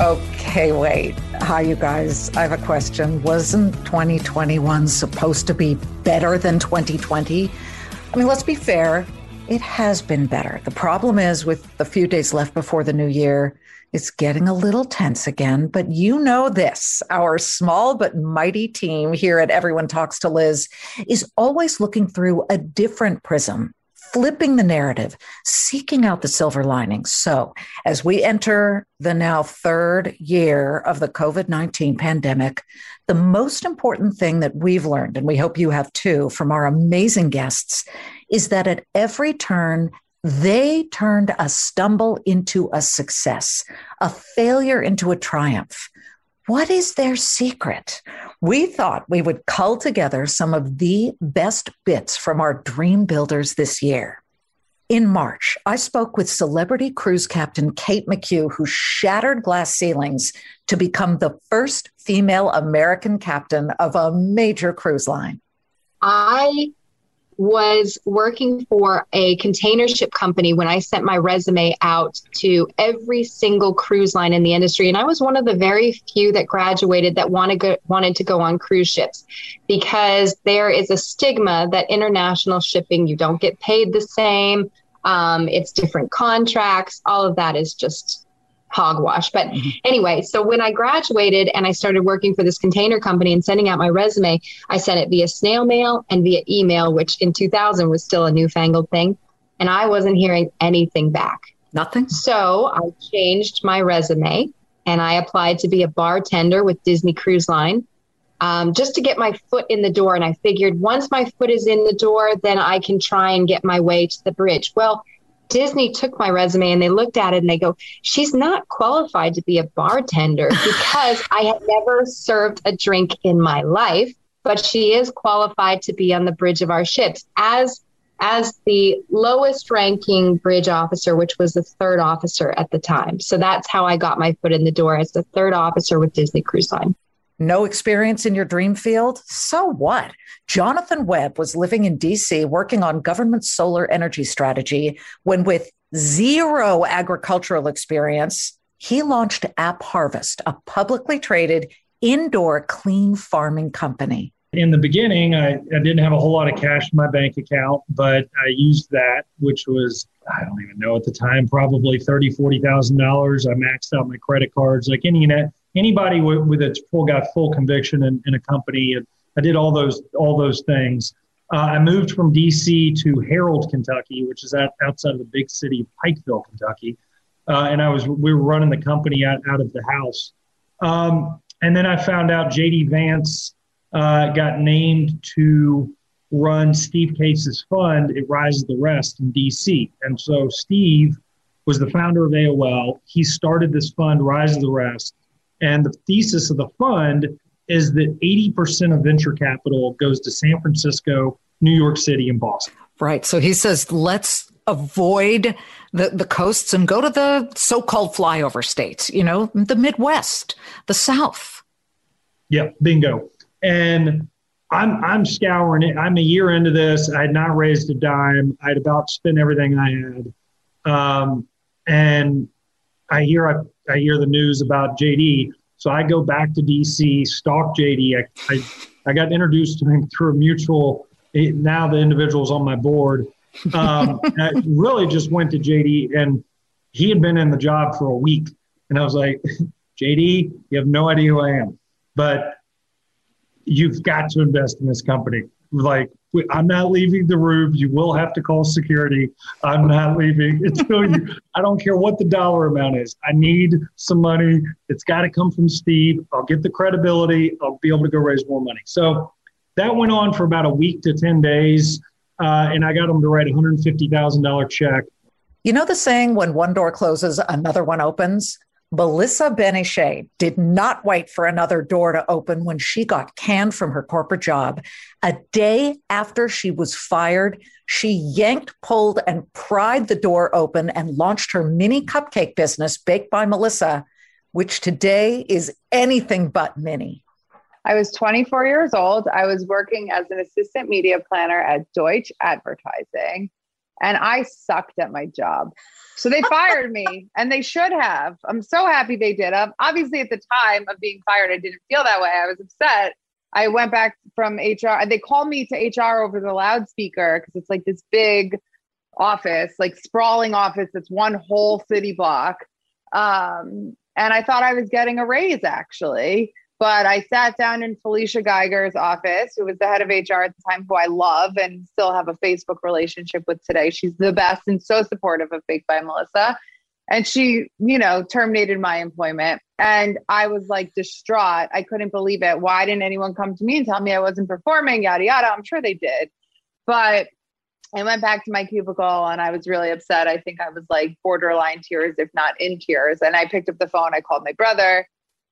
Okay, wait. Hi, you guys. I have a question. Wasn't 2021 supposed to be better than 2020? I mean, let's be fair. It has been better. The problem is with the few days left before the new year, it's getting a little tense again. But you know this our small but mighty team here at Everyone Talks to Liz is always looking through a different prism flipping the narrative, seeking out the silver linings. So, as we enter the now third year of the COVID 19 pandemic, the most important thing that we've learned, and we hope you have too, from our amazing guests, is that at every turn, they turned a stumble into a success, a failure into a triumph. What is their secret? We thought we would cull together some of the best bits from our dream builders this year. In March, I spoke with celebrity cruise captain Kate McCue, who shattered glass ceilings to become the first female American captain of a major cruise line. I was working for a container ship company when I sent my resume out to every single cruise line in the industry. And I was one of the very few that graduated that wanted, go, wanted to go on cruise ships because there is a stigma that international shipping, you don't get paid the same. Um, it's different contracts. All of that is just hogwash. But mm-hmm. anyway, so when I graduated and I started working for this container company and sending out my resume, I sent it via snail mail and via email, which in 2000 was still a newfangled thing. And I wasn't hearing anything back. Nothing. So I changed my resume and I applied to be a bartender with Disney Cruise Line. Um, just to get my foot in the door. And I figured once my foot is in the door, then I can try and get my way to the bridge. Well, Disney took my resume and they looked at it and they go, she's not qualified to be a bartender because I had never served a drink in my life, but she is qualified to be on the bridge of our ships as as the lowest ranking bridge officer, which was the third officer at the time. So that's how I got my foot in the door as the third officer with Disney Cruise Line. No experience in your dream field? So what? Jonathan Webb was living in DC working on government solar energy strategy when, with zero agricultural experience, he launched AppHarvest, a publicly traded indoor clean farming company. In the beginning, I, I didn't have a whole lot of cash in my bank account, but I used that, which was, I don't even know at the time, probably $30,000, $40,000. I maxed out my credit cards like any net anybody with, with full got full conviction in, in a company. And I did all those all those things. Uh, I moved from D.C. to Harold, Kentucky, which is out, outside of the big city of Pikeville, Kentucky, uh, and I was we were running the company out, out of the house. Um, and then I found out J.D. Vance uh, got named to run Steve Case's fund at Rise of the Rest in D.C. And so Steve was the founder of AOL. He started this fund, Rise of the Rest, and the thesis of the fund is that 80% of venture capital goes to San Francisco, New York City, and Boston. Right. So he says, let's avoid the, the coasts and go to the so called flyover states, you know, the Midwest, the South. Yeah, bingo. And I'm I'm scouring it. I'm a year into this. I had not raised a dime. I'd about spent everything I had. Um, and I hear I, I hear the news about JD. So I go back to DC, stalk JD. I, I, I got introduced to him through a mutual. Now the individual's on my board. Um, I really just went to JD, and he had been in the job for a week, and I was like, JD, you have no idea who I am, but you've got to invest in this company. Like I'm not leaving the room. You will have to call security. I'm not leaving until you. I don't care what the dollar amount is. I need some money. It's got to come from Steve. I'll get the credibility. I'll be able to go raise more money. So that went on for about a week to ten days, uh, and I got him to write a hundred fifty thousand dollar check. You know the saying, when one door closes, another one opens? Melissa Ben-Ishay did not wait for another door to open when she got canned from her corporate job. A day after she was fired, she yanked, pulled, and pried the door open and launched her mini cupcake business, Baked by Melissa, which today is anything but mini. I was 24 years old. I was working as an assistant media planner at Deutsch Advertising, and I sucked at my job. So they fired me and they should have. I'm so happy they did. Um, obviously, at the time of being fired, I didn't feel that way. I was upset. I went back from HR. And they called me to HR over the loudspeaker because it's like this big office, like sprawling office that's one whole city block. Um, and I thought I was getting a raise actually. But I sat down in Felicia Geiger's office, who was the head of HR at the time, who I love and still have a Facebook relationship with today. She's the best and so supportive of Baked by Melissa. And she, you know, terminated my employment. And I was like distraught. I couldn't believe it. Why didn't anyone come to me and tell me I wasn't performing? Yada, yada. I'm sure they did. But I went back to my cubicle and I was really upset. I think I was like borderline tears, if not in tears. And I picked up the phone. I called my brother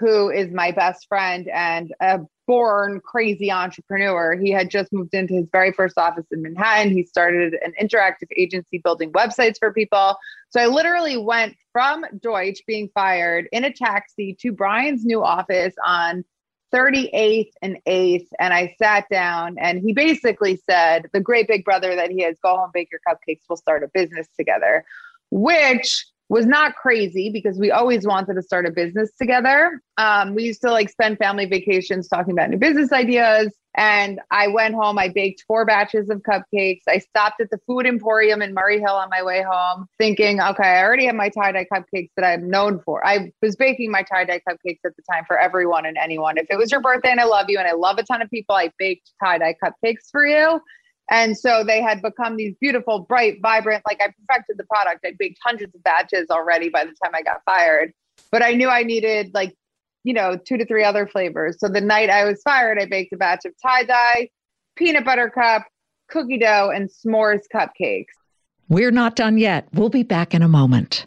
who is my best friend and a born crazy entrepreneur. He had just moved into his very first office in Manhattan. He started an interactive agency building websites for people. So I literally went from Deutsch being fired in a taxi to Brian's new office on 38th and 8th. And I sat down and he basically said, the great big brother that he has, go home, bake your cupcakes, we'll start a business together, which was not crazy because we always wanted to start a business together. Um, we used to like spend family vacations talking about new business ideas. And I went home, I baked four batches of cupcakes. I stopped at the food emporium in Murray Hill on my way home, thinking, okay, I already have my tie dye cupcakes that I'm known for. I was baking my tie dye cupcakes at the time for everyone and anyone. If it was your birthday and I love you and I love a ton of people, I baked tie dye cupcakes for you. And so they had become these beautiful, bright, vibrant, like I perfected the product. I baked hundreds of batches already by the time I got fired. But I knew I needed like, you know, two to three other flavors. So the night I was fired, I baked a batch of tie dye, peanut butter cup, cookie dough, and s'mores cupcakes. We're not done yet. We'll be back in a moment.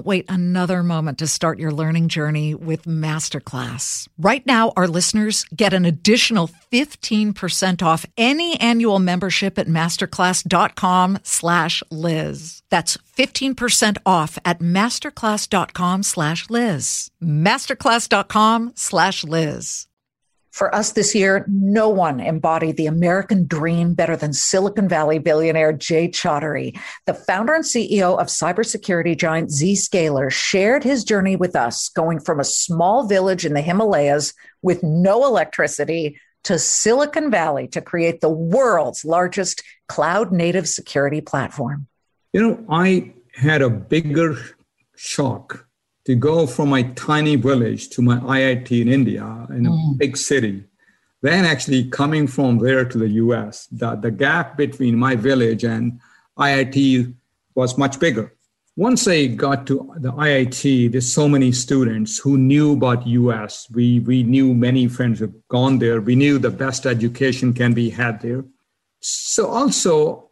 don't wait another moment to start your learning journey with Masterclass. Right now, our listeners get an additional 15% off any annual membership at masterclass.com slash Liz. That's 15% off at masterclass.com slash Liz. Masterclass.com slash Liz. For us this year, no one embodied the American dream better than Silicon Valley billionaire Jay Chaudhry. The founder and CEO of cybersecurity giant Zscaler shared his journey with us, going from a small village in the Himalayas with no electricity to Silicon Valley to create the world's largest cloud native security platform. You know, I had a bigger shock to go from my tiny village to my IIT in India, in a mm. big city, then actually coming from there to the US, the, the gap between my village and IIT was much bigger. Once I got to the IIT, there's so many students who knew about US. We, we knew many friends have gone there. We knew the best education can be had there. So also,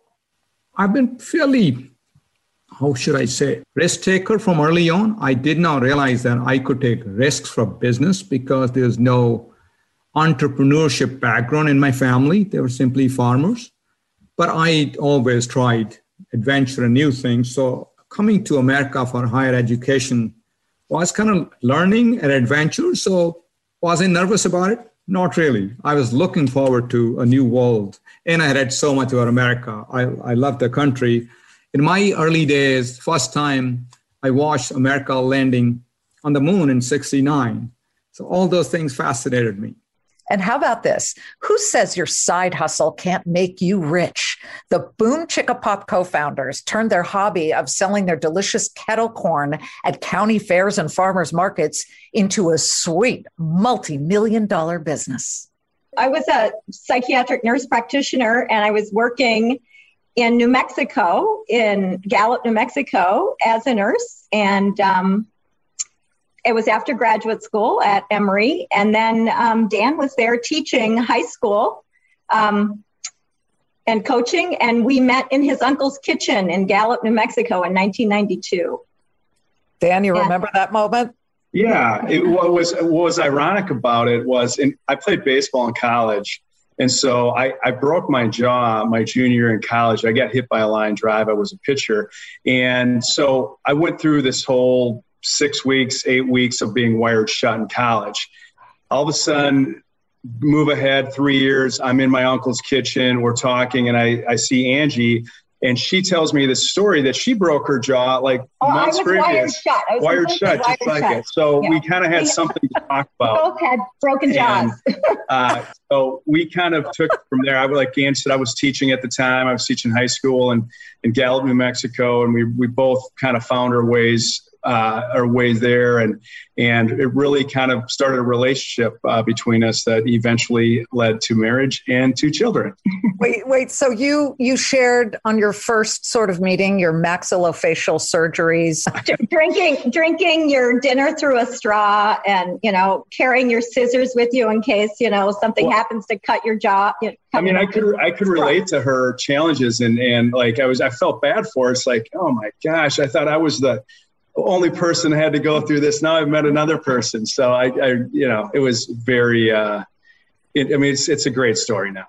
I've been fairly how should I say, risk taker from early on. I did not realize that I could take risks for business because there's no entrepreneurship background in my family. They were simply farmers. But I always tried adventure and new things. So coming to America for higher education was kind of learning and adventure. So was I nervous about it? Not really. I was looking forward to a new world. And I read so much about America. I, I love the country. In my early days, first time I watched America landing on the moon in 69. So all those things fascinated me. And how about this? Who says your side hustle can't make you rich? The BOOMCHICKAPOP co founders turned their hobby of selling their delicious kettle corn at county fairs and farmers markets into a sweet multi million dollar business. I was a psychiatric nurse practitioner and I was working in New Mexico, in Gallup, New Mexico, as a nurse. And um, it was after graduate school at Emory, and then um, Dan was there teaching high school um, and coaching, and we met in his uncle's kitchen in Gallup, New Mexico, in 1992. Dan, you remember that moment? Yeah, it, what was what was ironic about it was, and I played baseball in college, and so I, I broke my jaw my junior in college. I got hit by a line drive. I was a pitcher, and so I went through this whole six weeks, eight weeks of being wired shut in college. All of a sudden, move ahead three years. I'm in my uncle's kitchen. We're talking, and I, I see Angie, and she tells me this story that she broke her jaw like oh, months was previous. Wired shut. Was wired shut, wired just like shut. it. So Yeah. we kind of had something to talk about. Both had broken jaws. And, uh, so we kind of took from there. I would like Dan said, I was teaching at the time. I was teaching high school and in Gallup, New Mexico, and we we both kind of found our ways uh, our ways there, and and it really kind of started a relationship uh, between us that eventually led to marriage and two children. Wait, wait. So you you shared on your first sort of meeting your maxillofacial surgeries. Drinking drinking your dinner through a straw and you know carrying your scissors with you in case you know something Well- happens to cut your jaw you know, I mean, I could I could relate to her challenges and and like I was I felt bad for her. It's like, oh my gosh, I thought I was the only person had to go through this. Now I've met another person. So I, I you know, it was very uh it, I mean it's it's a great story now.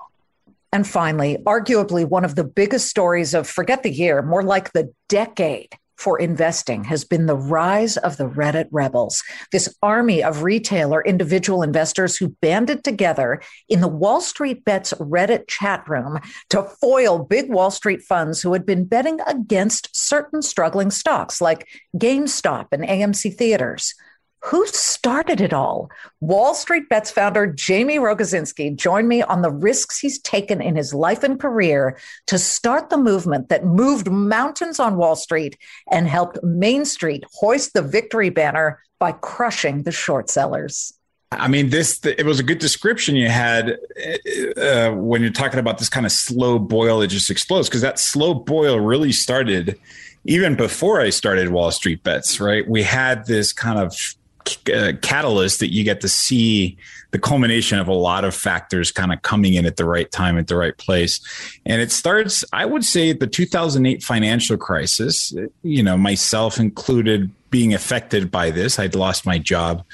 And finally, arguably one of the biggest stories of forget the year, more like the decade for investing has been the rise of the Reddit rebels, this army of retailer individual investors who banded together in the Wall Street Bets Reddit chat room to foil big Wall Street funds who had been betting against certain struggling stocks like GameStop and AMC Theaters. Who started it all? Wall Street Bets founder Jaime Rogozinski joined me on the risks he's taken in his life and career to start the movement that moved mountains on Wall Street and helped Main Street hoist the victory banner by crushing the short sellers. I mean, this it was a good description you had uh, when you're talking about this kind of slow boil that just explodes because that slow boil really started even before I started Wall Street Bets. Right, we had this kind of uh, catalyst that you get to see the culmination of a lot of factors kind of coming in at the right time at the right place. And it starts i would say the 2008 financial crisis you know myself included being affected by this. I'd lost my job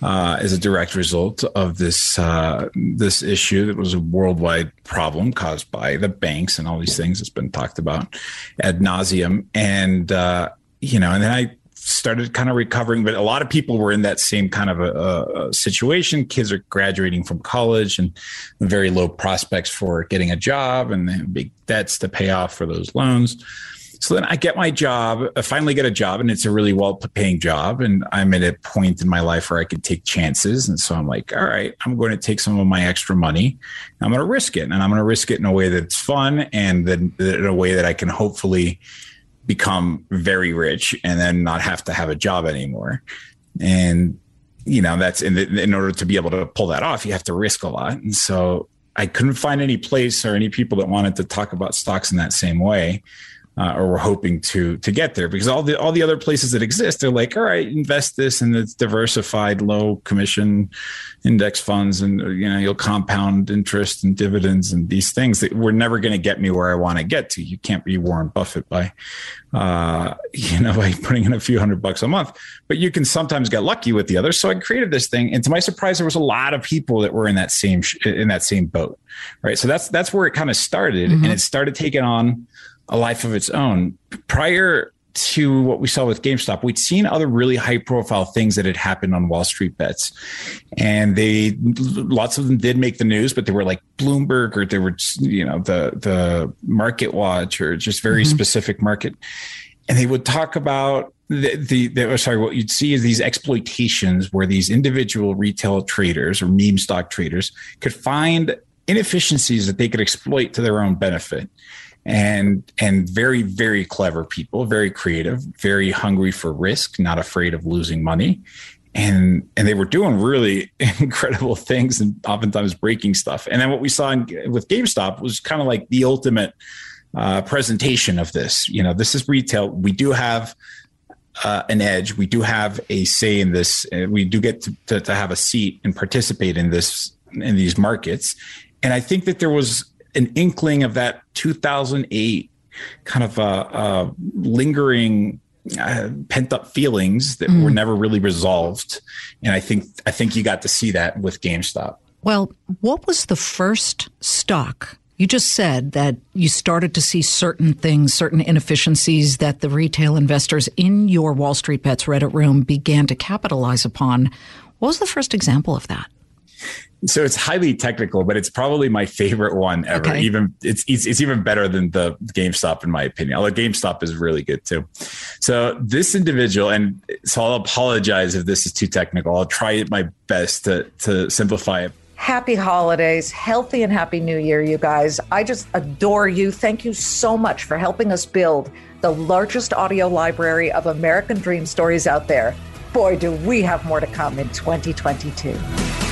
uh, as a direct result of this uh, this issue that was a worldwide problem caused by the banks and all these things that's been talked about ad nauseum. And uh, you know and then i started kind of recovering, but a lot of people were in that same kind of a, a, situation. Kids are graduating from college and very low prospects for getting a job and big debts to pay off for those loans. So then I get my job, I finally get a job, and it's a really well paying job. And I'm at a point in my life where I can take chances. And so I'm like, all right, I'm going to take some of my extra money. I'm going to risk it. And I'm going to risk it in a way that's fun and then in a way that I can hopefully become very rich and then not have to have a job anymore. And, you know, that's in, the, in order to be able to pull that off, you have to risk a lot. And so I couldn't find any place or any people that wanted to talk about stocks in that same way. Uh, or were hoping to to get there because all the all the other places that exist they're like all right invest this in it's diversified low commission index funds and you know you'll compound interest and dividends and these things that we're never going to get me where I want to get to. You can't be Warren Buffett by uh, you know by putting in a few hundred bucks a month but you can sometimes get lucky with the others. So I created this thing and to my surprise there was a lot of people that were in that same in that same boat right? So that's that's where it kind of started mm-hmm. and it started taking on a life of its own. Prior to what we saw with GameStop, we'd seen other really high profile things that had happened on Wall Street bets. And they, lots of them did make the news, but they were like Bloomberg or they were, you know, the, the Market Watch or just very mm-hmm. specific market. And they would talk about the, the, the, oh, sorry, what you'd see is these exploitations where these individual retail traders or meme stock traders could find inefficiencies that they could exploit to their own benefit and and very very clever people very creative very hungry for risk not afraid of losing money. And and they were doing really incredible things and oftentimes breaking stuff. And then what we saw in, with gamestop was kind of like the ultimate uh, presentation of this. You know this is retail. We do have uh, an edge. We do have a say in this. We do get to, to, to have a seat and participate in this in these markets. And i think that there was an inkling of that 2008 kind of uh, uh, lingering uh, pent up feelings that mm. were never really resolved. And I think I think you got to see that with GameStop. Well, what was the first stock? You just said that you started to see certain things, certain inefficiencies that the retail investors in your Wall Street Bets Reddit room began to capitalize upon. What was the first example of that? So it's highly technical, but it's probably my favorite one ever. Okay. Even it's, it's, it's even better than the GameStop in my opinion. Although GameStop is really good too. So this individual, and so I'll apologize if this is too technical. I'll try my best to to simplify it. Happy holidays, healthy and happy new year, you guys. I just adore you. Thank you so much for helping us build the largest audio library of American dream stories out there. Boy, do we have more to come in 2022.